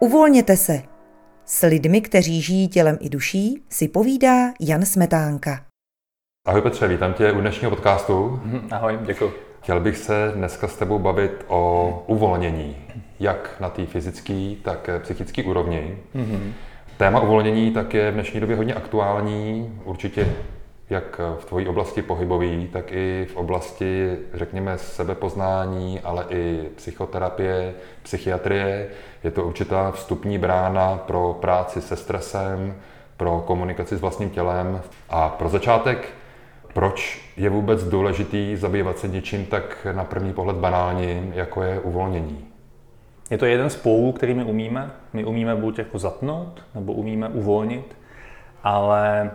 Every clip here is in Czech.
Uvolněte se. S lidmi, kteří žijí tělem i duší, si povídá Jan Smetánka. Ahoj Petře, vítám tě u dnešního podcastu. Ahoj, děkuji. Chtěl bych se dneska s tebou bavit o uvolnění, jak na té fyzické, tak psychické úrovni. Mm-hmm. Téma uvolnění tak je v dnešní době hodně aktuální, určitě jak v tvojí oblasti pohybový, tak i v oblasti, řekněme, sebepoznání, ale i psychoterapie, psychiatrie. Je to určitá vstupní brána pro práci se stresem, pro komunikaci s vlastním tělem. A pro začátek, proč je vůbec důležitý zabývat se něčím tak na první pohled banálním, jako je uvolnění? Je to jeden z pohů, který my umíme. My umíme buď jako zatnout, nebo umíme uvolnit, ale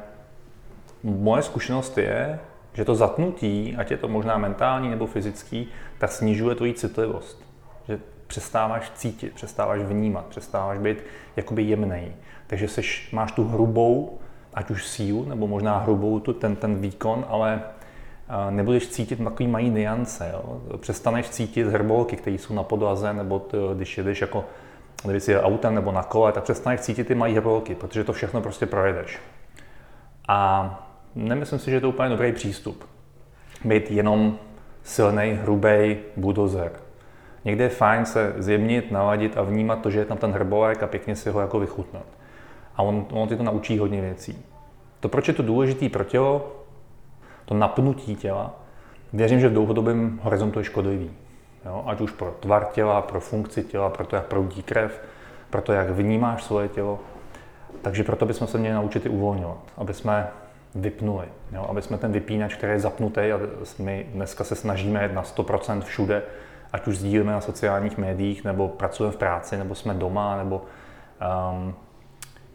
moje zkušenost je, že to zatnutí, ať je to možná mentální nebo fyzický, tak snižuje tvoji citlivost. Že přestáváš cítit, přestáváš vnímat, přestáváš být jakoby jemný. Takže seš, máš tu hrubou, ať už sílu, nebo možná hrubou tu, ten, ten výkon, ale nebudeš cítit takový mají niance. Jo? Přestaneš cítit hrbolky, které jsou na podlaze, nebo to, když jedeš jako když je autem nebo na kole, tak přestaneš cítit ty mají hrbolky, protože to všechno prostě projedeš. A nemyslím si, že je to úplně dobrý přístup. Být jenom silný, hrubý budozer. Někde je fajn se zjemnit, naladit a vnímat to, že je tam ten hrbolek a pěkně si ho jako vychutnat. A on, on ty to naučí hodně věcí. To, proč je to důležité pro tělo, to napnutí těla, věřím, že v dlouhodobém horizontu je škodlivý. Jo? Ať už pro tvar těla, pro funkci těla, pro to, jak proudí krev, pro to, jak vnímáš svoje tělo. Takže proto bychom se měli naučit i uvolňovat, aby jsme vypnuli. Jo? Aby jsme ten vypínač, který je zapnutý, a my dneska se snažíme na 100% všude, ať už sdílíme na sociálních médiích, nebo pracujeme v práci, nebo jsme doma, nebo um,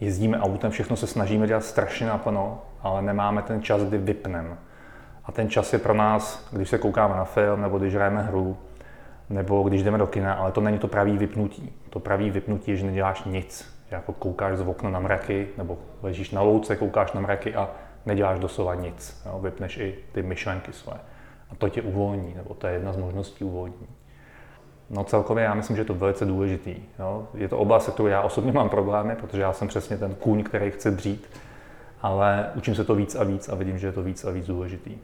jezdíme autem, všechno se snažíme dělat strašně naplno, ale nemáme ten čas, kdy vypneme. A ten čas je pro nás, když se koukáme na film, nebo když hrajeme hru, nebo když jdeme do kina, ale to není to pravý vypnutí. To pravý vypnutí je, že neděláš nic. Jako koukáš z okna na mraky, nebo ležíš na louce, koukáš na mraky a neděláš doslova nic. Jo? Vypneš i ty myšlenky své. A to tě uvolní, nebo to je jedna z možností uvolnění. No celkově já myslím, že je to velice důležitý. Jo? Je to oblast, se kterou já osobně mám problémy, protože já jsem přesně ten kůň, který chce dřít, ale učím se to víc a víc a vidím, že je to víc a víc důležitý.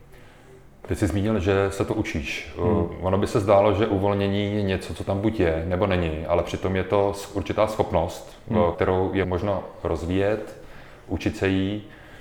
Ty jsi zmínil, že se to učíš. Hmm. Ono by se zdálo, že uvolnění je něco, co tam buď je, nebo není, ale přitom je to určitá schopnost, hmm. kterou je možno rozvíjet, učit se jí.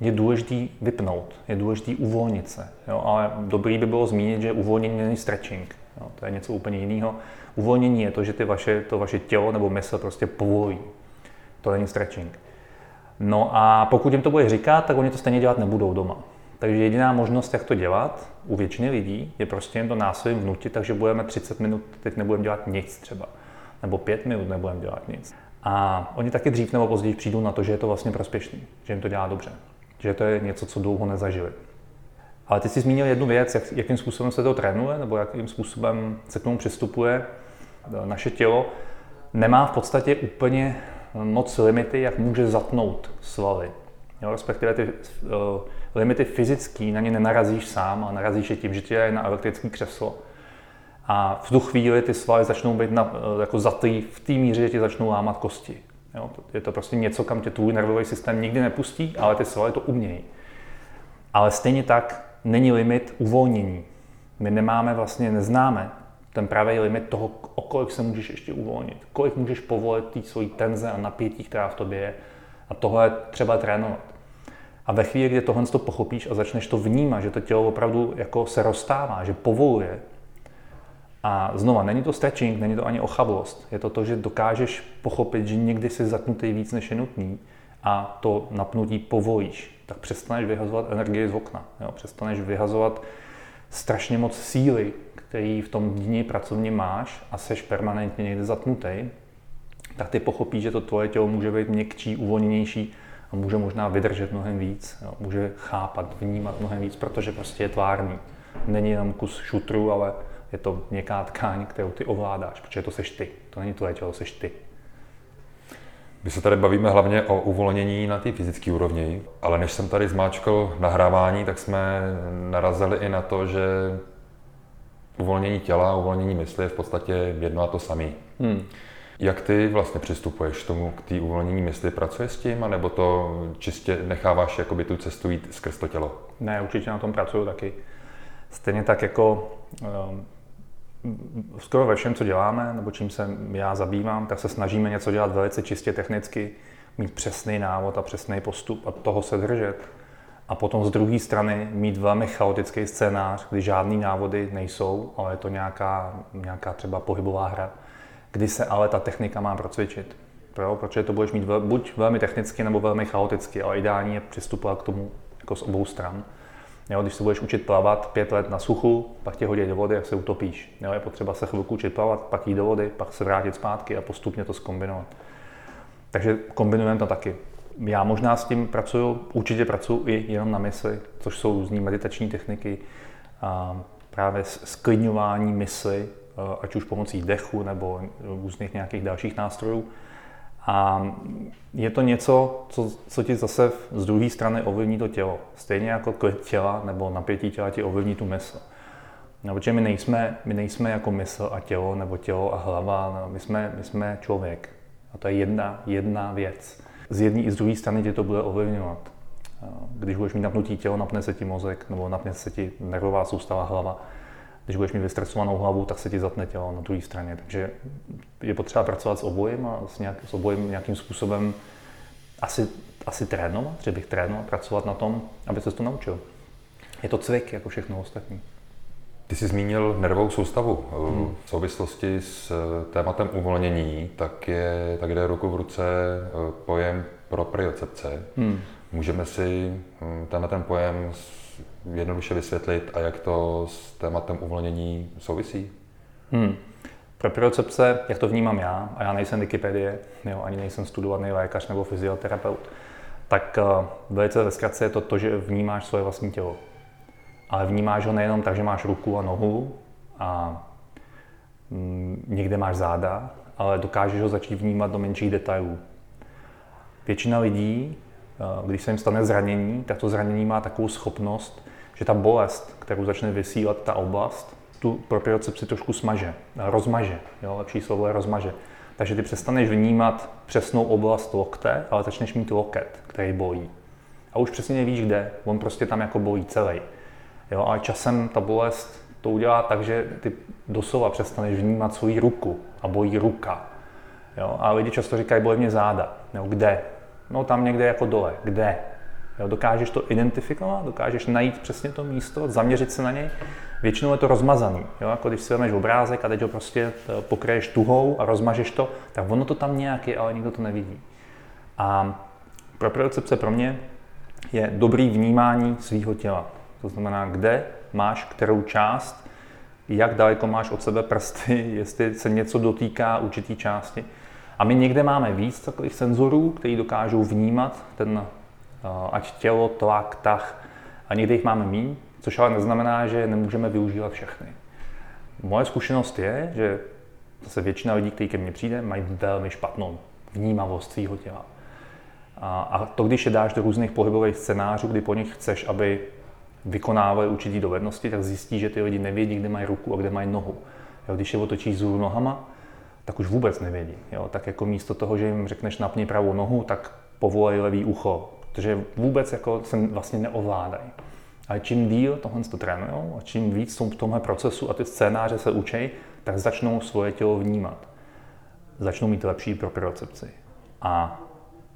je důležitý vypnout, je důležitý uvolnit se. Jo, ale dobrý by bylo zmínit, že uvolnění není stretching. Jo, to je něco úplně jiného. Uvolnění je to, že ty vaše, to vaše tělo nebo mysl prostě povolí. To není stretching. No a pokud jim to bude říkat, tak oni to stejně dělat nebudou doma. Takže jediná možnost, jak to dělat u většiny lidí, je prostě jim to násilím vnutit, takže budeme 30 minut, teď nebudeme dělat nic třeba. Nebo 5 minut nebudeme dělat nic. A oni taky dřív nebo později přijdou na to, že je to vlastně prospěšný, že jim to dělá dobře, že to je něco, co dlouho nezažili. Ale ty jsi zmínil jednu věc, jak, jakým způsobem se to trénuje, nebo jakým způsobem se k tomu přistupuje. Naše tělo nemá v podstatě úplně moc limity, jak může zatnout svaly. Jo, respektive ty uh, limity fyzický na ně nenarazíš sám, a narazíš je tím, že tě je na elektrické křeslo. A v tu chvíli ty svaly začnou být na, uh, jako zatý v té míře, že ti začnou lámat kosti. Jo, je to prostě něco, kam tě tvůj nervový systém nikdy nepustí, ale ty svaly to umějí. Ale stejně tak není limit uvolnění. My nemáme vlastně, neznáme ten pravý limit toho, o kolik se můžeš ještě uvolnit, kolik můžeš povolit té svojí tenze a napětí, která v tobě je. A tohle třeba trénovat. A ve chvíli, kdy tohle to pochopíš a začneš to vnímat, že to tělo opravdu jako se rozstává, že povoluje, a znova, není to stretching, není to ani ochablost. Je to to, že dokážeš pochopit, že někdy jsi zatnutý víc, než je nutný a to napnutí povolíš. Tak přestaneš vyhazovat energii z okna. Jo? Přestaneš vyhazovat strašně moc síly, který v tom dní pracovně máš a seš permanentně někde zatnutý, tak ty pochopí, že to tvoje tělo může být měkčí, uvolněnější a může možná vydržet mnohem víc, jo. může chápat, vnímat mnohem víc, protože prostě je tvárný. Není jenom kus šutru, ale je to měkká tkáň, kterou ty ovládáš, protože to seš ty. To není tvoje tělo, seš ty. My se tady bavíme hlavně o uvolnění na té fyzické úrovni, ale než jsem tady zmáčkal nahrávání, tak jsme narazili i na to, že uvolnění těla a uvolnění mysli je v podstatě jedno a to samé. Hmm. Jak ty vlastně přistupuješ k tomu, k té uvolnění mysli? Pracuješ s tím, anebo to čistě necháváš jakoby tu cestu jít skrz to tělo? Ne, určitě na tom pracuju taky. Stejně tak jako um, skoro ve všem, co děláme, nebo čím se já zabývám, tak se snažíme něco dělat velice čistě technicky, mít přesný návod a přesný postup a toho se držet. A potom z druhé strany mít velmi chaotický scénář, kdy žádný návody nejsou, ale je to nějaká, nějaká třeba pohybová hra, kdy se ale ta technika má procvičit. Pro, protože to budeš mít buď velmi technicky nebo velmi chaoticky, ale ideální je přistupovat k tomu jako z obou stran. Jo, když se budeš učit plavat pět let na suchu, pak tě hodí do vody, jak se utopíš. Jo, je potřeba se chvilku učit plavat, pak jít do vody, pak se vrátit zpátky a postupně to skombinovat. Takže kombinujeme to taky. Já možná s tím pracuju, určitě pracuji i jenom na mysli, což jsou různé meditační techniky, a právě sklidňování mysli, ať už pomocí dechu nebo různých nějakých dalších nástrojů. A je to něco, co, co ti zase z druhé strany ovlivní to tělo. Stejně jako klid těla nebo napětí těla ti ovlivní tu mysl. No, protože my nejsme, my nejsme jako mysl a tělo, nebo tělo a hlava, no, my, jsme, my jsme člověk. A to je jedna, jedna věc. Z jedné i z druhé strany tě to bude ovlivňovat. Když budeš mít napnutý tělo, napne se ti mozek, nebo napne se ti nervová soustava hlava když budeš mít vystresovanou hlavu, tak se ti zatne tělo na druhé straně. Takže je potřeba pracovat s obojem a s, nějak, s obojem nějakým způsobem asi, asi trénovat, že bych trénoval, pracovat na tom, aby se to naučil. Je to cvik, jako všechno ostatní. Ty jsi zmínil nervovou soustavu. Hmm. V souvislosti s eh, tématem uvolnění, tak, je, tak jde ruku v ruce eh, pojem propriocepce. Hmm. Můžeme si hm, tenhle ten pojem jednoduše vysvětlit a jak to s tématem uvolnění souvisí? Hmm. Propriocepce, jak to vnímám já, a já nejsem Wikipedie, jo, ani nejsem studovaný lékař nebo fyzioterapeut, tak uh, velice ve zkratce je to to, že vnímáš svoje vlastní tělo. Ale vnímáš ho nejenom tak, že máš ruku a nohu a mm, někde máš záda, ale dokážeš ho začít vnímat do menších detailů. Většina lidí, když se jim stane zranění, tak to zranění má takovou schopnost že ta bolest, kterou začne vysílat ta oblast, tu propriocepci trošku smaže, rozmaže, jo, lepší slovo je rozmaže. Takže ty přestaneš vnímat přesnou oblast lokte, ale začneš mít loket, který bolí. A už přesně nevíš kde, on prostě tam jako bolí celý. Jo, ale časem ta bolest to udělá tak, že ty doslova přestaneš vnímat svoji ruku a bolí ruka. Jo, a lidi často říkají, bolí mě záda. Jo, kde? No tam někde jako dole. Kde? Jo, dokážeš to identifikovat, dokážeš najít přesně to místo, zaměřit se na něj. Většinou je to rozmazaný. Jo? Jako když si vezmeš obrázek a teď ho prostě eh, pokryješ tuhou a rozmažeš to, tak ono to tam nějak je, ale nikdo to nevidí. A propriocepce pro mě je dobrý vnímání svého těla. To znamená, kde máš kterou část, jak daleko máš od sebe prsty, jestli se něco dotýká určitý části. A my někde máme víc takových senzorů, které dokážou vnímat ten ať tělo, tlak, tah, a někdy jich máme méně, což ale neznamená, že nemůžeme využívat všechny. Moje zkušenost je, že zase většina lidí, kteří ke mně přijde, mají velmi špatnou vnímavost svého těla. A, to, když je dáš do různých pohybových scénářů, kdy po nich chceš, aby vykonávali určitý dovednosti, tak zjistí, že ty lidi nevědí, kde mají ruku a kde mají nohu. Když je otočíš vzhůru nohama, tak už vůbec nevědí. Jo, tak jako místo toho, že jim řekneš napni pravou nohu, tak povolej levý ucho, protože vůbec jako se vlastně neovládají. Ale čím díl tohle to trénují a čím víc jsou v tomhle procesu a ty scénáře se učí, tak začnou svoje tělo vnímat. Začnou mít lepší propriocepci. A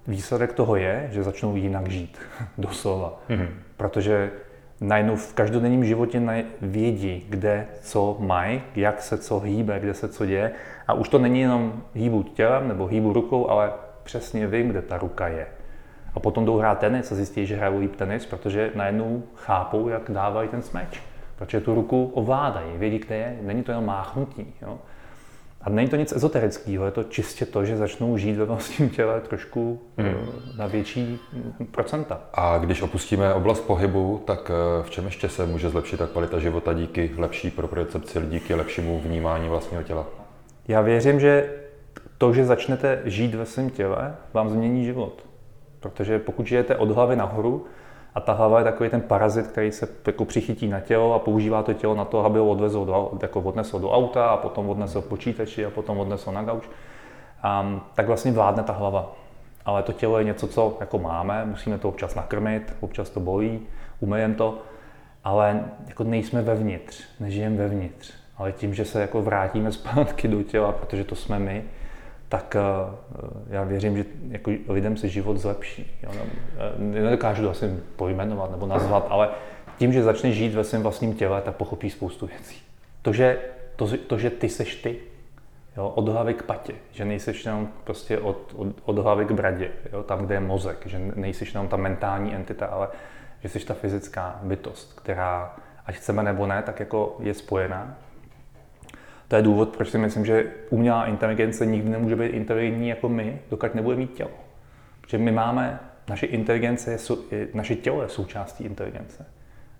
výsledek toho je, že začnou jinak žít, doslova. Mm-hmm. Protože najednou v každodenním životě vědí, kde co mají, jak se co hýbe, kde se co děje. A už to není jenom hýbu tělem nebo hýbu rukou, ale přesně vím, kde ta ruka je. A potom jdou hrát tenis a zjistí, že hrajou líp tenis, protože najednou chápou, jak dávají ten smeč. Protože tu ruku ovládají, vědí, kde je, není to jenom máchnutí. Jo? A není to nic ezoterického, je to čistě to, že začnou žít ve vlastním těle trošku hmm. na větší procenta. A když opustíme oblast pohybu, tak eh, v čem ještě se může zlepšit ta kvalita života díky lepší propriocepci, díky lepšímu vnímání vlastního těla? Já věřím, že to, že začnete žít ve svém těle, vám změní život. Protože pokud žijete od hlavy nahoru, a ta hlava je takový ten parazit, který se jako přichytí na tělo a používá to tělo na to, aby ho odvezl do, jako odnesl do auta a potom odnesl počítači a potom odnesl na gauč. Um, tak vlastně vládne ta hlava. Ale to tělo je něco, co jako máme, musíme to občas nakrmit, občas to bolí, umejeme to, ale jako nejsme vevnitř, nežijeme vevnitř. Ale tím, že se jako vrátíme zpátky do těla, protože to jsme my, tak eh, já věřím, že jako lidem se život zlepší. Jo? Eh, nedokážu to asi pojmenovat nebo nazvat, ale tím, že začne žít ve svém vlastním těle, tak pochopí spoustu věcí. To, že, to, to, že ty seš ty, jo? od hlavy k patě, že nejseš jenom prostě od, od, od hlavy k bradě, jo? tam, kde je mozek, že nejseš jenom ta mentální entita, ale že jsi ta fyzická bytost, která, ať chceme nebo ne, tak jako je spojená to je důvod, proč si myslím, že umělá inteligence nikdy nemůže být inteligentní jako my, dokud nebude mít tělo. Protože my máme, naše inteligence, naše tělo je součástí inteligence.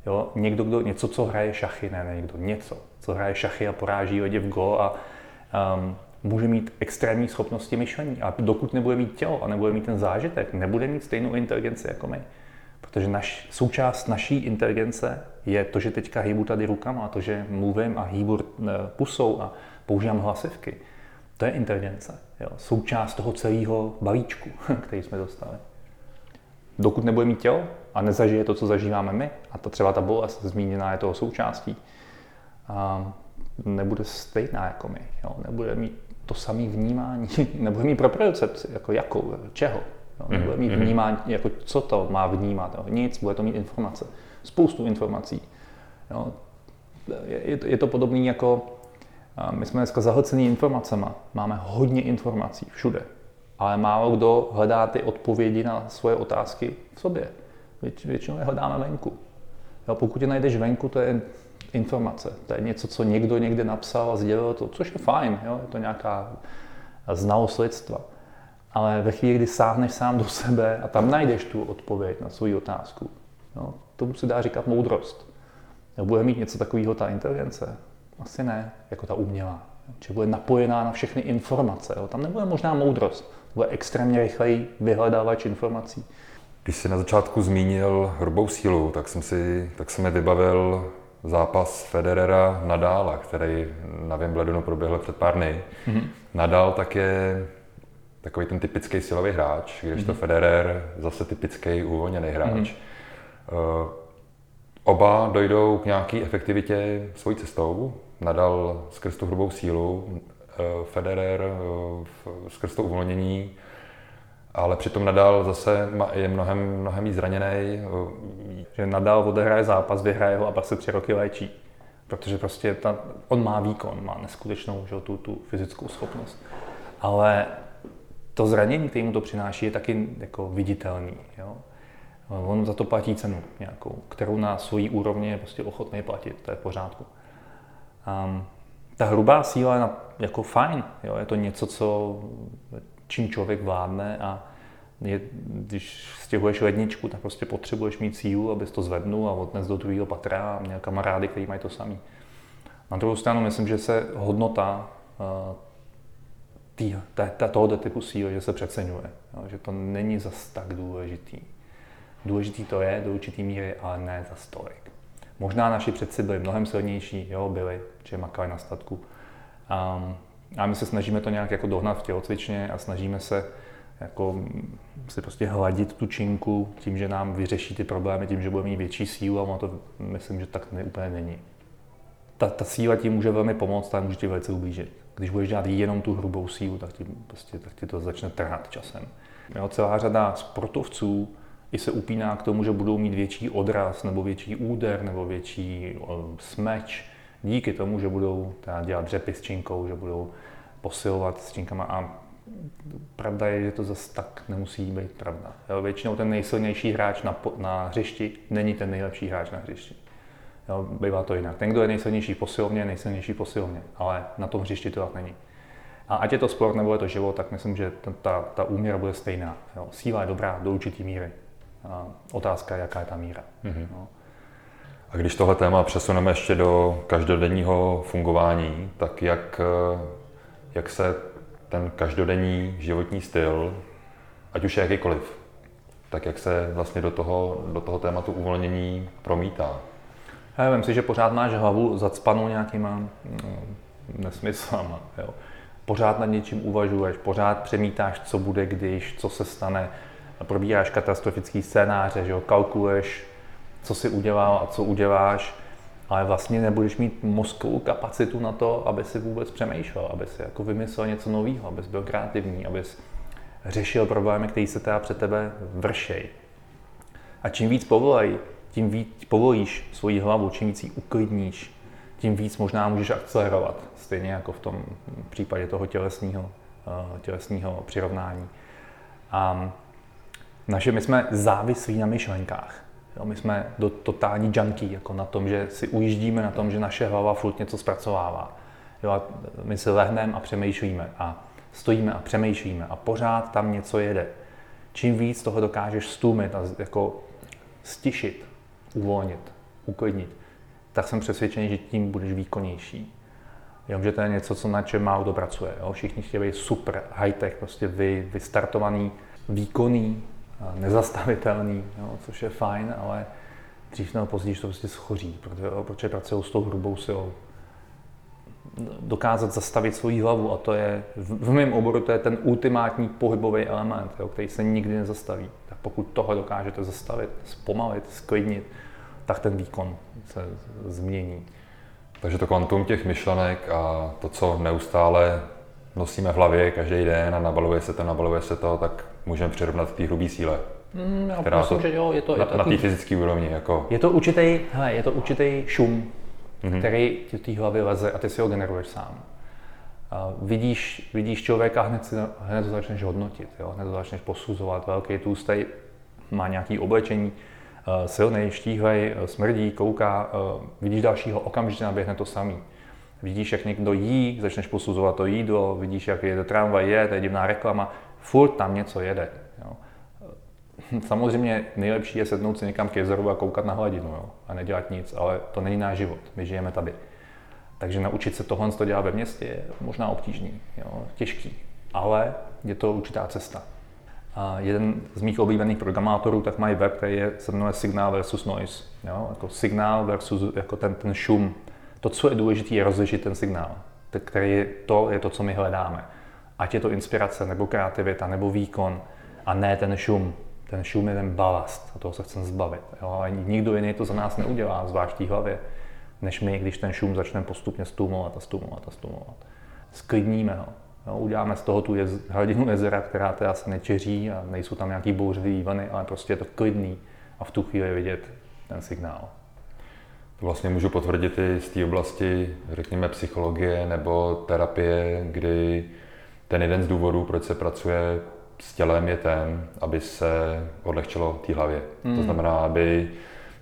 Jo? Někdo, kdo něco, co hraje šachy, ne, ne někdo, něco, co hraje šachy a poráží lidi v go a um, může mít extrémní schopnosti myšlení. A dokud nebude mít tělo a nebude mít ten zážitek, nebude mít stejnou inteligenci jako my. Protože naš, součást naší inteligence je to, že teďka hýbu tady rukama, to, že mluvím a hýbu eh, pusou a používám hlasivky. To je inteligence. Jo. Součást toho celého balíčku, který jsme dostali. Dokud nebude mít tělo a nezažije to, co zažíváme my, a to třeba ta bolest zmíněná je toho součástí, a nebude stejná jako my. Jo. Nebude mít to samé vnímání, nebude mít propriocepci, jako jakou, čeho. Jo. Nebude mít mhm. vnímání, jako co to má vnímat. Jo. Nic, bude to mít informace spoustu informací. Jo. Je, je to podobné jako, my jsme dneska zahlcený informacemi, máme hodně informací všude, ale málo kdo hledá ty odpovědi na svoje otázky v sobě. Věč, většinou je hledáme venku. Jo, pokud je najdeš venku, to je informace. To je něco, co někdo někde napsal a sdělil to, což je fajn, jo? je to nějaká znalost lidstva. Ale ve chvíli, kdy sáhneš sám do sebe a tam najdeš tu odpověď na svou otázku, jo? tomu se dá říkat moudrost. Bude mít něco takového ta inteligence? Asi ne, jako ta umělá. Či bude napojená na všechny informace. Jo? Tam nebude možná moudrost. Bude extrémně rychlej vyhledávač informací. Když jsi na začátku zmínil hrubou sílu, tak jsem si, tak jsem mi vybavil zápas Federera Nadála, který na Wimbledonu proběhl před pár dny. Mm-hmm. Nadal tak je takový ten typický silový hráč, když to Federer zase typický uvolněný hráč. Eh, oba dojdou k nějaké efektivitě svojí cestou. Nadal skrz tu hrubou sílu, eh, Federer eh, skrz to uvolnění, ale přitom Nadal zase je mnohem, mnohem víc zraněný. Že Nadal odehraje zápas, vyhraje ho a pak se tři roky léčí. Protože prostě ta, on má výkon, má neskutečnou že, tu, tu fyzickou schopnost. Ale to zranění, které mu to přináší, je taky jako viditelný. Jo? On za to platí cenu nějakou, kterou na svojí úrovni je prostě ochotný platit, to je v pořádku. Um, ta hrubá síla je na, jako fajn, jo? je to něco, co, čím člověk vládne a je, když stěhuješ ledničku, tak prostě potřebuješ mít sílu, abys to zvednul a odnes do druhého patra a měl kamarády, kteří mají to samý. Na druhou stranu myslím, že se hodnota uh, tý, tohoto typu síly, že se přeceňuje, jo? že to není zas tak důležitý. Důležitý to je do určitý míry, ale ne za stolik. Možná naši předci byli mnohem silnější, jo, byli, že makali na statku. Um, a my se snažíme to nějak jako dohnat v tělocvičně a snažíme se jako si prostě hladit tu činku tím, že nám vyřeší ty problémy, tím, že budeme mít větší sílu a to myslím, že tak ne, úplně není. Ta, ta síla ti může velmi pomoct a může ti velice ublížit. Když budeš dělat jenom tu hrubou sílu, tak ti, prostě, tak ti to začne trhat časem. Jo, celá řada sportovců i se upíná k tomu, že budou mít větší odraz, nebo větší úder, nebo větší smeč, díky tomu, že budou dělat dřepy s činkou, že budou posilovat s činkama a pravda je, že to zase tak nemusí být pravda. Jo, většinou ten nejsilnější hráč na, na hřišti není ten nejlepší hráč na hřišti. Jo, bývá to jinak. Ten, kdo je nejsilnější posilovně, nejsilnější posilovně, ale na tom hřišti to tak není. A ať je to sport nebo je to život, tak myslím, že ta, ta úměra bude stejná. Jo. Síla je dobrá do určitý míry. A otázka je, jaká je ta míra. Mm-hmm. No. A když tohle téma přesuneme ještě do každodenního fungování, tak jak, jak se ten každodenní životní styl, ať už je jakýkoliv, tak jak se vlastně do toho, do toho tématu uvolnění promítá? Já vím si, že pořád máš hlavu zacpanou nějakýma no, nesmyslama. Jo. Pořád nad něčím uvažuješ, pořád přemítáš, co bude, když, co se stane, probíráš katastrofický scénáře, že jo, kalkuluješ, co si udělal a co uděláš, ale vlastně nebudeš mít mozkovou kapacitu na to, aby si vůbec přemýšlel, aby si jako vymyslel něco nového, abys byl kreativní, abys řešil problémy, které se teda před tebe vršej. A čím víc povolej, tím víc povolíš svoji hlavu, čím víc ji uklidníš, tím víc možná můžeš akcelerovat. Stejně jako v tom případě toho tělesního, eh, tělesního přirovnání. A naše, my jsme závislí na myšlenkách. Jo, my jsme do totální junkie, jako na tom, že si ujíždíme na tom, že naše hlava furt něco zpracovává. Jo, a my si lehneme a přemýšlíme a stojíme a přemýšlíme a pořád tam něco jede. Čím víc toho dokážeš stlumit a jako stišit, uvolnit, uklidnit, tak jsem přesvědčený, že tím budeš výkonnější. že to je něco, co na čem málo pracuje. Jo? Všichni chtějí být super, high-tech, prostě vy, vystartovaný, výkonný, nezastavitelný, jo? což je fajn, ale dřív nebo později to prostě schoří, protože, protože pracují s tou hrubou silou. Dokázat zastavit svoji hlavu a to je, v, v mém oboru to je ten ultimátní pohybový element, jo, který se nikdy nezastaví. Tak pokud toho dokážete zastavit, zpomalit, sklidnit, tak ten výkon se změní. Takže to kvantum těch myšlenek a to, co neustále nosíme v hlavě každý den a nabaluje se to, nabaluje se to, tak můžeme přirovnat k té hrubé síle. Mm, já která myslím, to, že jo, je to, na, je to na té fyzické úrovni. Jako... Je to určitý, hele, je to určitý šum, mm-hmm. který ti v té hlavě leze a ty si ho generuješ sám. A vidíš, vidíš člověka, hned, si, hned to začneš hodnotit, jo? hned to začneš posuzovat, velký tlustý, má nějaké oblečení, silný, štíhlej, smrdí, kouká, vidíš dalšího, okamžitě naběhne to samý. Vidíš, jak někdo jí, začneš posuzovat to jídlo, vidíš, jak je to tramvaj je, to je divná reklama, furt tam něco jede. Samozřejmě nejlepší je sednout si někam k jezeru a koukat na hladinu jo, a nedělat nic, ale to není náš život, my žijeme tady. Takže naučit se tohle dělat ve městě je možná obtížný, jo, těžký, ale je to určitá cesta. A jeden z mých oblíbených programátorů tak mají web, který je, se jmenuje Signál versus Noise. Jo? Jako signál versus jako ten, ten šum. To, co je důležité, je rozlišit ten signál, který je, to je to, co my hledáme. Ať je to inspirace, nebo kreativita, nebo výkon, a ne ten šum. Ten šum je ten balast a toho se chceme zbavit. Jo? Ale nikdo jiný to za nás neudělá, zvlášť v hlavě, než my, když ten šum začneme postupně stumovat a stumovat a stumovat. Sklidníme ho. No, uděláme z toho tu jez, hladinu jezera, která teda se nečeří a nejsou tam nějaký bouřivý vývany, ale prostě je to klidný a v tu chvíli je vidět ten signál. To vlastně můžu potvrdit i z té oblasti, řekněme, psychologie nebo terapie, kdy ten jeden z důvodů, proč se pracuje s tělem, je ten, aby se odlehčilo té hlavě. Hmm. To znamená, aby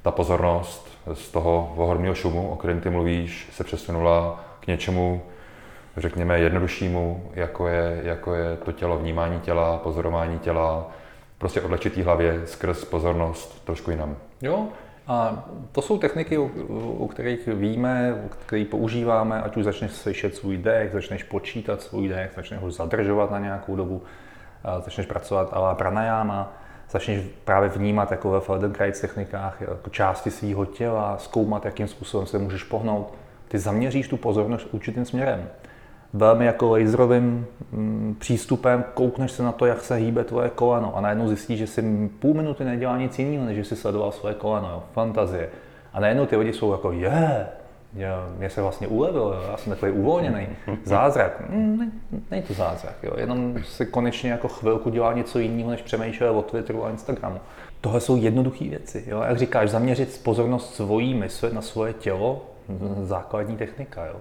ta pozornost z toho ohromného šumu, o kterém ty mluvíš, se přesunula k něčemu, řekněme, jednoduššímu, jako je, jako je to tělo, vnímání těla, pozorování těla, prostě odlečitý hlavě skrz pozornost trošku jinam. Jo, a to jsou techniky, u, kterých víme, u kterých používáme, ať už začneš slyšet svůj dech, začneš počítat svůj dech, začneš ho zadržovat na nějakou dobu, začneš pracovat ale pranayama, začneš právě vnímat jako ve Feldenkrais technikách jako části svého těla, zkoumat, jakým způsobem se můžeš pohnout. Ty zaměříš tu pozornost určitým směrem velmi jako laserovým mm, přístupem koukneš se na to, jak se hýbe tvoje koleno a najednou zjistíš, že si půl minuty nedělá nic jiného, než že si sledoval svoje koleno, jo, fantazie. A najednou ty lidi jsou jako, je, yeah, mě se vlastně ulevilo, já jsem takový uvolněný, zázrak. Mm, není to zázrak, jo, jenom si konečně jako chvilku dělá něco jiného, než přemýšlel o Twitteru a Instagramu. Tohle jsou jednoduché věci. Jo? Jak říkáš, zaměřit pozornost svojí mysli na svoje tělo, základní technika. Jo?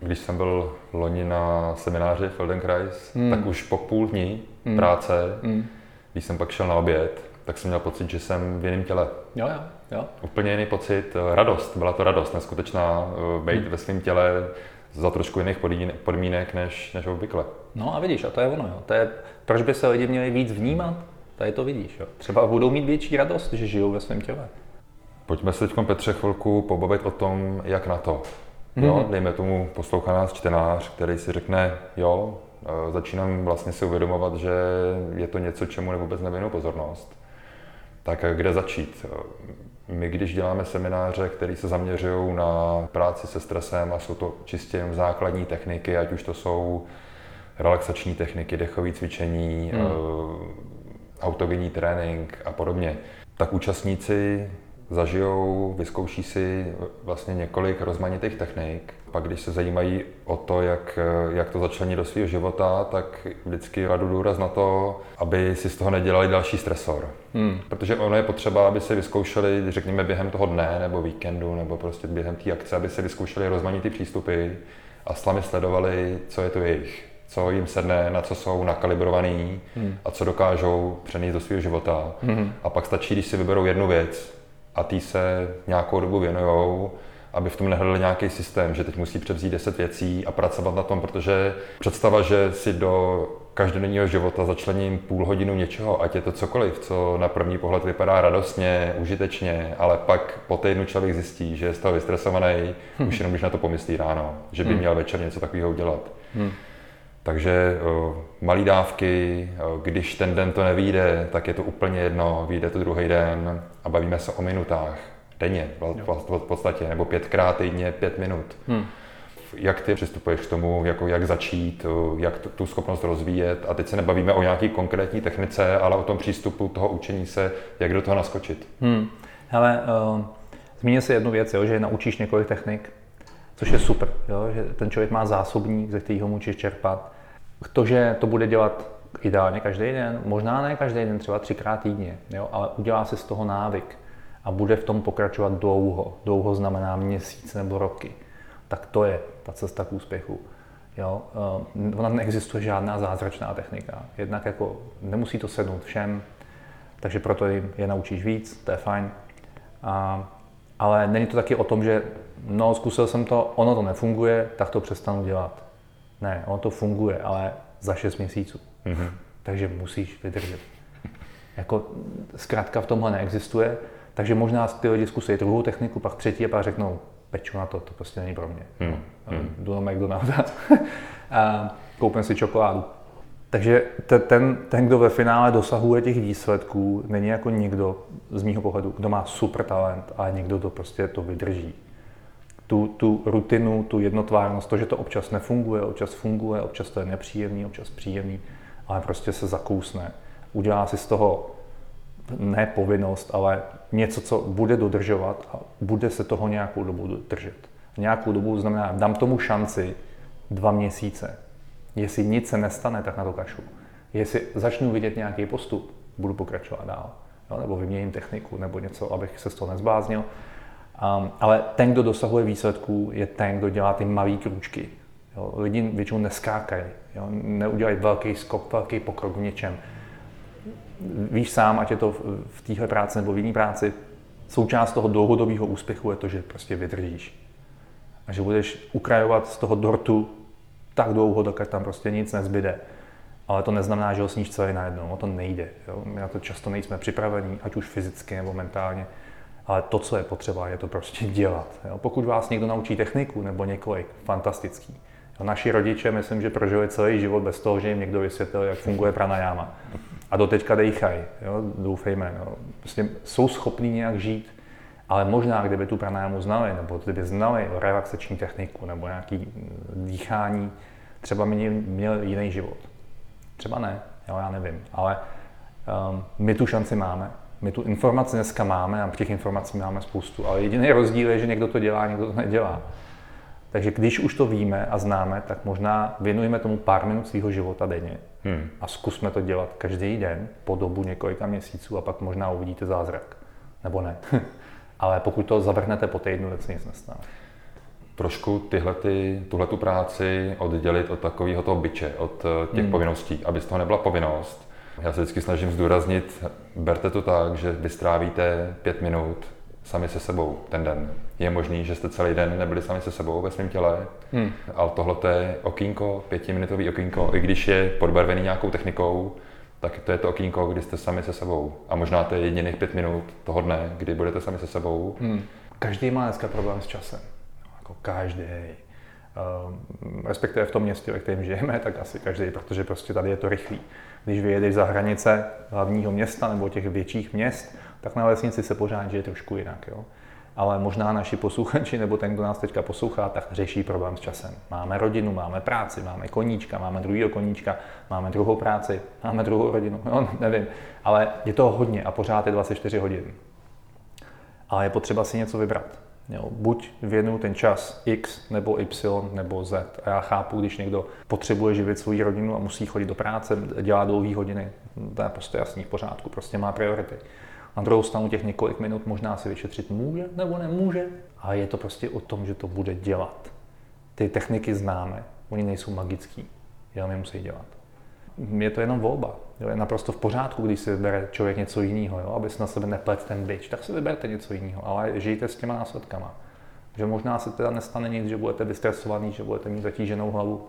Když jsem byl loni na semináři Feldenkrais, mm. tak už po půl dní mm. práce, mm. když jsem pak šel na oběd, tak jsem měl pocit, že jsem v jiném těle. Jo, jo, jo. Úplně jiný pocit, eh, radost, byla to radost, neskutečná, eh, být mm. ve svém těle, za trošku jiných podmínek než, než obvykle. No a vidíš, a to je ono. Jo. To je, proč by se lidi měli víc vnímat? Tady to vidíš. Jo. Třeba budou mít větší radost, že žijou ve svém těle. Pojďme se teď Petře chvilku pobavit o tom, jak na to. Jo, mm-hmm. dejme tomu, poslouchá nás čtenář, který si řekne, jo, e, začínám vlastně si uvědomovat, že je to něco, čemu vůbec nevěnu pozornost. Tak kde začít? My, když děláme semináře, které se zaměřují na práci se stresem a jsou to čistě základní techniky, ať už to jsou relaxační techniky, dechové cvičení, hmm. autogenní trénink a podobně, tak účastníci zažijou, vyzkouší si vlastně několik rozmanitých technik. Pak, když se zajímají o to, jak, jak to začlenit do svého života, tak vždycky radu důraz na to, aby si z toho nedělali další stresor. Hmm. Protože ono je potřeba, aby se vyzkoušeli, řekněme, během toho dne nebo víkendu, nebo prostě během té akce, aby se vyzkoušeli rozmanitý přístupy a sami sledovali, co je to jejich co jim sedne, na co jsou nakalibrovaný hmm. a co dokážou přenést do svého života. Hmm. A pak stačí, když si vyberou jednu věc, a tý se nějakou dobu věnují, aby v tom nehledali nějaký systém, že teď musí převzít 10 věcí a pracovat na tom, protože představa, že si do každodenního života začlením půl hodinu něčeho, ať je to cokoliv, co na první pohled vypadá radostně, užitečně, ale pak po týdnu člověk zjistí, že je z toho vystresovaný, hmm. už jenom když na to pomyslí ráno, že by hmm. měl večer něco takového udělat. Hmm. Takže malé dávky, když ten den to nevíde, tak je to úplně jedno, vyjde to druhý den a bavíme se o minutách denně v podstatě, nebo pětkrát týdně pět minut. Hmm. Jak ty přistupuješ k tomu, jako jak začít, jak tu schopnost rozvíjet? A teď se nebavíme o nějaké konkrétní technice, ale o tom přístupu toho učení se, jak do toho naskočit. Hmm. Hele, uh, zmíním si jednu věc, jo, že naučíš několik technik, což je super, jo, že ten člověk má zásobník, ze kterého můžeš čerpat. To, že to bude dělat ideálně každý den, možná ne každý den, třeba třikrát týdně, jo, ale udělá se z toho návyk a bude v tom pokračovat dlouho. Dlouho znamená měsíc nebo roky. Tak to je ta cesta k úspěchu. Jo, eh, ona neexistuje žádná zázračná technika. Jednak jako nemusí to sednout všem, takže proto je naučíš víc, to je fajn. A, ale není to taky o tom, že no, zkusil jsem to, ono to nefunguje, tak to přestanu dělat. Ne, ono to funguje, ale za 6 měsíců. Mm-hmm. Takže musíš vydržet. Jako zkrátka v tomhle neexistuje, takže možná ty lidi zkusí druhou techniku, pak třetí a pak řeknou, peču na to, to prostě není pro mě. Mm. Mm. Jdu na McDonalda a koupím si čokoládu. Takže ten, ten, kdo ve finále dosahuje těch výsledků, není jako někdo, z mýho pohledu, kdo má super talent, ale někdo, kdo prostě to vydrží. Tu, tu rutinu, tu jednotvárnost, to, že to občas nefunguje, občas funguje, občas to je nepříjemný, občas příjemný, ale prostě se zakousne. Udělá si z toho ne povinnost, ale něco, co bude dodržovat a bude se toho nějakou dobu držet. Nějakou dobu znamená, dám tomu šanci dva měsíce. Jestli nic se nestane, tak na to kašu. Jestli začnu vidět nějaký postup, budu pokračovat dál. Jo, nebo vyměním techniku, nebo něco, abych se z toho nezbláznil. Um, ale ten, kdo dosahuje výsledků, je ten, kdo dělá ty malé kručky. Jo, lidi většinou neskákají, jo, neudělají velký skok, velký pokrok v něčem víš sám, ať je to v téhle práci nebo v jiné práci, součást toho dlouhodobého úspěchu je to, že prostě vydržíš. A že budeš ukrajovat z toho dortu tak dlouho, dokud tam prostě nic nezbyde. Ale to neznamená, že ho sníš celý najednou, o to nejde. Jo? My na to často nejsme připravení, ať už fyzicky nebo mentálně. Ale to, co je potřeba, je to prostě dělat. Jo? Pokud vás někdo naučí techniku nebo několik, fantastický. Jo? Naši rodiče, myslím, že prožili celý život bez toho, že jim někdo vysvětlil, jak funguje pranayama a doteďka dejchají, doufejme. Jo. Prostě jsou schopní nějak žít, ale možná, kdyby tu pranájamu znali, nebo kdyby znali relaxační techniku, nebo nějaký dýchání, třeba měl, měl jiný život. Třeba ne, jo, já nevím, ale um, my tu šanci máme. My tu informaci dneska máme a těch informací máme spoustu, ale jediný rozdíl je, že někdo to dělá, někdo to nedělá. Takže když už to víme a známe, tak možná věnujeme tomu pár minut svého života denně hmm. a zkusme to dělat každý den po dobu několika měsíců a pak možná uvidíte zázrak. Nebo ne. Ale pokud to zavrhnete po týdnu, tak se nic nestane. Trošku tyhle, tuhle tu práci oddělit od takového toho byče, od eh, těch hmm. povinností, aby z toho nebyla povinnost. Já se vždycky snažím zdůraznit, berte to tak, že vy strávíte pět minut sami se sebou ten den. Je možný, že jste celý den nebyli sami se sebou ve svém těle, hmm. ale tohle je okýnko, pětiminutový okýnko, i když je podbarvený nějakou technikou, tak to je to okýnko, kdy jste sami se sebou. A možná to je jediných pět minut toho dne, kdy budete sami se sebou. Hmm. Každý má dneska problém s časem. Jako každý. Uh, respektive v tom městě, ve kterém žijeme, tak asi každý, protože prostě tady je to rychlý. Když vyjedeš za hranice hlavního města nebo těch větších měst, tak na vesnici se pořád žije trošku jinak. Jo? Ale možná naši posluchači nebo ten, kdo nás teďka poslouchá, tak řeší problém s časem. Máme rodinu, máme práci, máme koníčka, máme druhého koníčka, máme druhou práci, máme druhou rodinu, jo, nevím. Ale je to hodně a pořád je 24 hodin. Ale je potřeba si něco vybrat. Jo, buď věnu ten čas X nebo Y nebo Z. A já chápu, když někdo potřebuje živit svou rodinu a musí chodit do práce, dělat dlouhé hodiny, to je prostě jasný v pořádku, prostě má priority. Na druhou stranu těch několik minut možná si vyšetřit může nebo nemůže, ale je to prostě o tom, že to bude dělat. Ty techniky známe, oni nejsou magický, jenom je musí dělat. Je to jenom volba. Jo, je naprosto v pořádku, když si vybere člověk něco jiného, jo, aby si na sebe neplet ten byč, tak si vyberte něco jiného, ale žijte s těma následkama. Že možná se teda nestane nic, že budete vystresovaný, že budete mít zatíženou hlavu.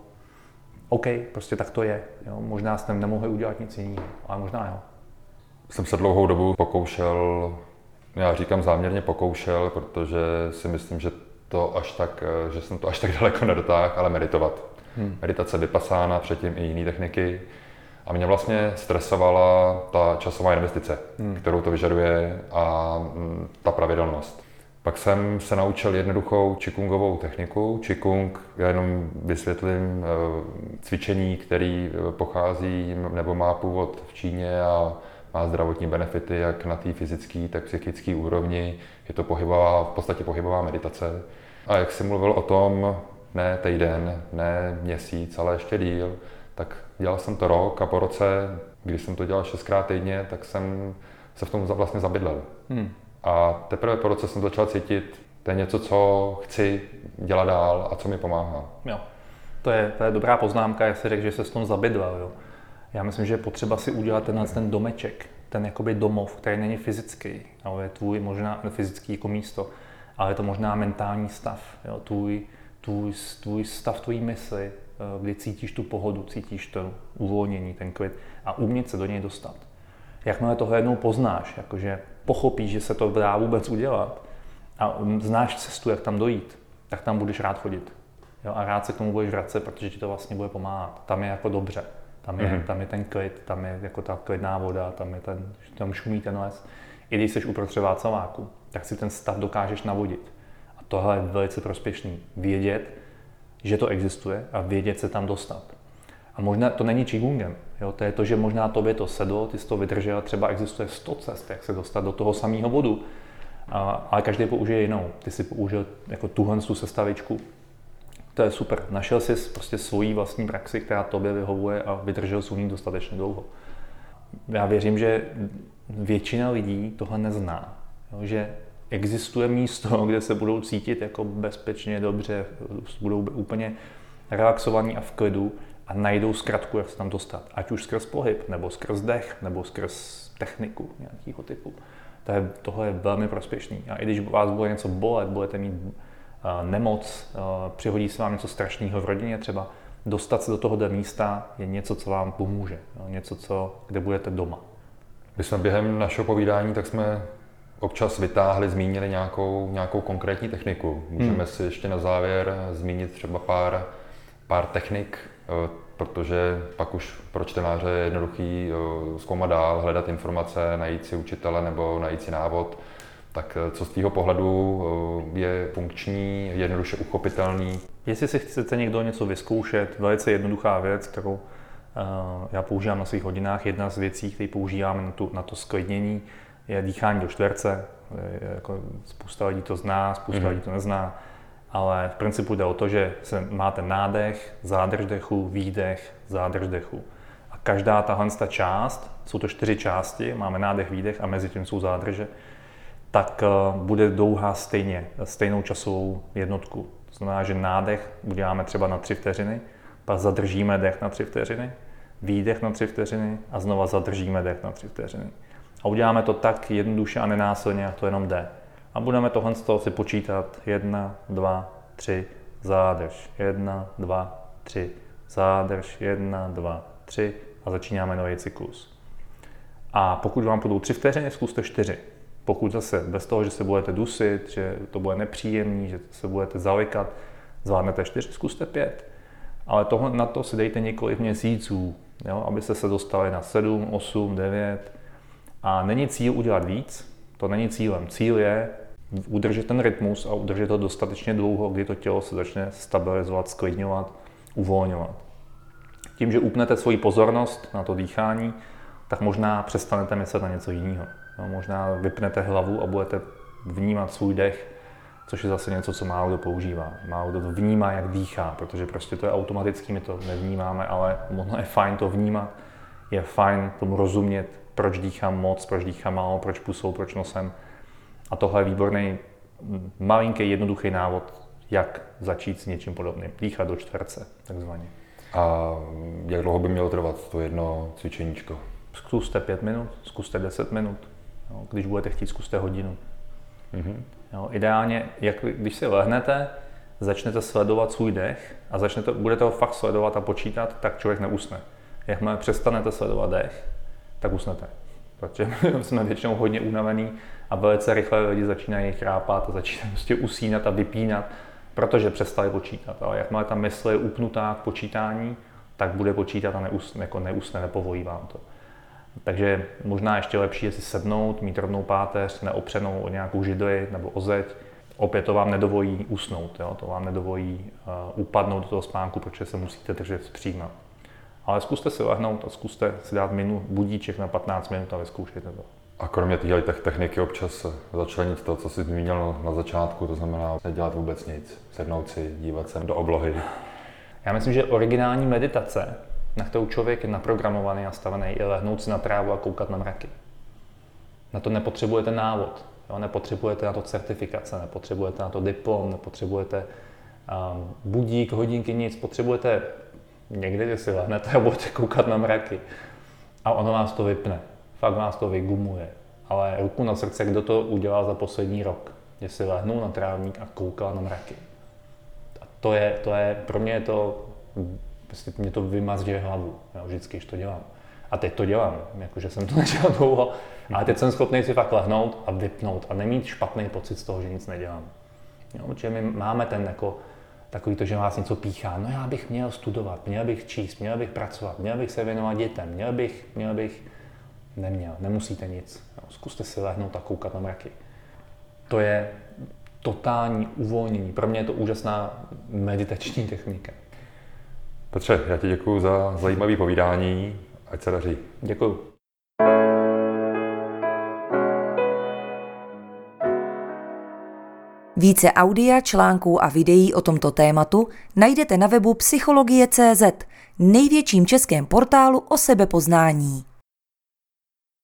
OK, prostě tak to je. Jo. Možná jste nemohli udělat nic jiného, ale možná jo jsem se dlouhou dobu pokoušel, já říkám záměrně pokoušel, protože si myslím, že to až tak, že jsem to až tak daleko nedotáhl, ale meditovat. Hmm. Meditace vypasána, předtím i jiné techniky. A mě vlastně stresovala ta časová investice, hmm. kterou to vyžaduje a mm, ta pravidelnost. Pak jsem se naučil jednoduchou čikungovou techniku. Čikung, já jenom vysvětlím eh, cvičení, který eh, pochází nebo má původ v Číně a má zdravotní benefity jak na té fyzické, tak psychické úrovni. Je to pohybová, v podstatě pohybová meditace. A jak jsi mluvil o tom, ne týden, ne měsíc, ale ještě díl, tak dělal jsem to rok a po roce, když jsem to dělal šestkrát týdně, tak jsem se v tom vlastně zabydlel. Hmm. A teprve po roce jsem začal cítit, to je něco, co chci dělat dál a co mi pomáhá. Jo. To je, to je dobrá poznámka, jak jsi řekl, že se s tom zabydlel. Jo. Já myslím, že je potřeba si udělat tenhle ten domeček, ten jakoby domov, který není fyzický, ale je tvůj možná fyzický jako místo, ale je to možná mentální stav, jo, tvůj, tvůj, tvůj stav tvojí mysli, eh, kdy cítíš tu pohodu, cítíš to uvolnění, ten klid a umět se do něj dostat. Jakmile toho jednou poznáš, jakože pochopíš, že se to dá vůbec udělat a znáš cestu, jak tam dojít, tak tam budeš rád chodit. Jo, a rád se k tomu budeš vracet, protože ti to vlastně bude pomáhat. Tam je jako dobře. Tam je, mm-hmm. tam je ten klid, tam je jako ta klidná voda, tam, je ten, tam šumí ten les. I když jsi uprostřed Václaváku, tak si ten stav dokážeš navodit. A tohle je velice prospěšný. Vědět, že to existuje a vědět se tam dostat. A možná to není Qigongem. Jo? To je to, že možná tobě to sedlo, ty jsi to vydržel, třeba existuje 100 cest, jak se dostat do toho samého bodu. A, ale každý použije jinou. Ty si použil jako tuhle tu sestavičku, to je super. Našel jsi prostě svoji vlastní praxi, která tobě vyhovuje a vydržel jsi ní dostatečně dlouho. Já věřím, že většina lidí tohle nezná. Jo, že existuje místo, kde se budou cítit jako bezpečně, dobře, budou úplně relaxovaní a v klidu a najdou zkratku, jak se tam dostat. Ať už skrz pohyb, nebo skrz dech, nebo skrz techniku nějakého typu. To je, tohle je velmi prospěšný. A i když vás bude něco bolet, budete mít nemoc, eh, přihodí se vám něco strašného v rodině třeba, dostat se do tohohle místa je něco, co vám pomůže, něco, co, kde budete doma. My jsme během našeho povídání, tak jsme občas vytáhli, zmínili nějakou, nějakou konkrétní techniku. Můžeme hmm. si ještě na závěr zmínit třeba pár, pár technik, eh, protože pak už pro čtenáře je jednoduchý zkoumat dál, hledat informace, najít si učitele nebo najít si návod tak eh, co z tvého pohledu eh, je funkční, jednoduše uchopitelný? Jestli si chcete někdo něco vyzkoušet, velice jednoduchá věc, kterou eh, já používám na svých hodinách, jedna z věcí, které používám na, tu, na to sklidnění, je dýchání do čtverce. Jako spousta lidí to zná, spousta mm-hmm. lidí to nezná, ale v principu jde o to, že se máte nádech, zádrž dechu, výdech, zádrž dechu. A každá tahle část, jsou to čtyři části, máme nádech, výdech a mezi tím jsou zádrže, tak eh, bude dlouhá stejně, stejnou časovou jednotku. To znamená, že nádech uděláme třeba na 3 vteřiny, pak zadržíme dech na 3 vteřiny, výdech na 3 vteřiny a znova zadržíme dech na 3 vteřiny. A uděláme to tak jednoduše a nenásilně, jak to jenom jde. A A budeme tohle z toho si počítat. Jedna, dva, tři, zádrž. Jedna, dva, tři, zádrž. Jedna, dva, tři a začínáme nový cyklus. A pokud vám budou tři vteřiny, zkuste čtyři. Pokud zase bez toho, že se budete dusit, že to bude nepříjemný, že se budete zalikat, zvládnete čtyři, zkuste pět. Ale tohle, na to si dejte několik měsíců, jo, abyste se dostali na 7, 8, 9. A není cíl udělat víc, to není cílem. Cíl je udržet ten rytmus a udržet to dostatečně dlouho, kdy to tělo se začne stabilizovat, sklidňovat, uvolňovat. Tím, že upnete svoji pozornost na to dýchání, tak možná přestanete myslet na něco jiného. Možná vypnete hlavu a budete vnímat svůj dech, což je zase něco, co málo kdo používá. Málo kdo vnímá, jak dýchá, protože prostě to je automaticky, my to nevnímáme, ale ono je fajn to vnímat, je fajn tomu rozumět, proč dýchám moc, proč dýchám málo, proč pusou, proč nosem. A tohle je výborný, malinký, jednoduchý návod, jak začít s něčím podobným. Dýchat do čtverce, takzvaně. A jak dlouho by mělo trvat to jedno cvičeníčko? Zkuste pět minut, zkuste deset minut. Jo, když budete chtít, zkuste hodinu. Mm-hmm. Jo, ideálně, jak, když si lehnete, začnete sledovat svůj dech a začnete, budete ho fakt sledovat a počítat, tak člověk neusne. Jakmile přestanete sledovat dech, tak usnete. Protože jsme většinou hodně unavený a velice rychle lidi začínají chrápat a začínají prostě usínat a vypínat, protože přestali počítat. Ale jakmile ta mysl je upnutá k počítání, tak bude počítat a neusne, jako neusne, nepovolí vám to. Takže možná ještě lepší je si sednout, mít rovnou páteř, neopřenou o nějakou židli nebo o zeď. Opět to vám nedovolí usnout, jo? to vám nedovolí uh, upadnout do toho spánku, protože se musíte držet zpříma. Ale zkuste si lehnout a zkuste si dát minu, budíček na 15 minut a vyzkoušejte to. A kromě téhle techniky občas začlenit to, co jsi zmínil na začátku, to znamená nedělat vůbec nic, sednout si, dívat se do oblohy. Já myslím, že originální meditace na kterou člověk je naprogramovaný, nastavený, je lehnout si na trávu a koukat na mraky. Na to nepotřebujete návod, jo? nepotřebujete na to certifikace, nepotřebujete na to diplom, nepotřebujete um, budík, hodinky, nic, potřebujete někdy, když si lehnete a budete koukat na mraky. A ono vás to vypne, fakt vás to vygumuje. Ale ruku na srdce, kdo to udělal za poslední rok, že si lehnul na trávník a koukal na mraky. A to je, to je, pro mě je to prostě mě to vymazže hlavu, jo, vždycky, když to dělám. A teď to dělám, jakože jsem to nedělal dlouho, ale teď jsem schopný si fakt lehnout a vypnout a nemít špatný pocit z toho, že nic nedělám. Jo, protože my máme ten jako, takový to, že vás něco píchá. No já bych měl studovat, měl bych číst, měl bych pracovat, měl bych se věnovat dětem, měl bych, měl bych, neměl, nemusíte nic. Jo, zkuste si lehnout a koukat na mraky. To je totální uvolnění. Pro mě je to úžasná meditační technika. Petře, já ti děkuji za zajímavé povídání. Ať se daří. Děkuji. Více audia, článků a videí o tomto tématu najdete na webu psychologie.cz, největším českém portálu o sebepoznání.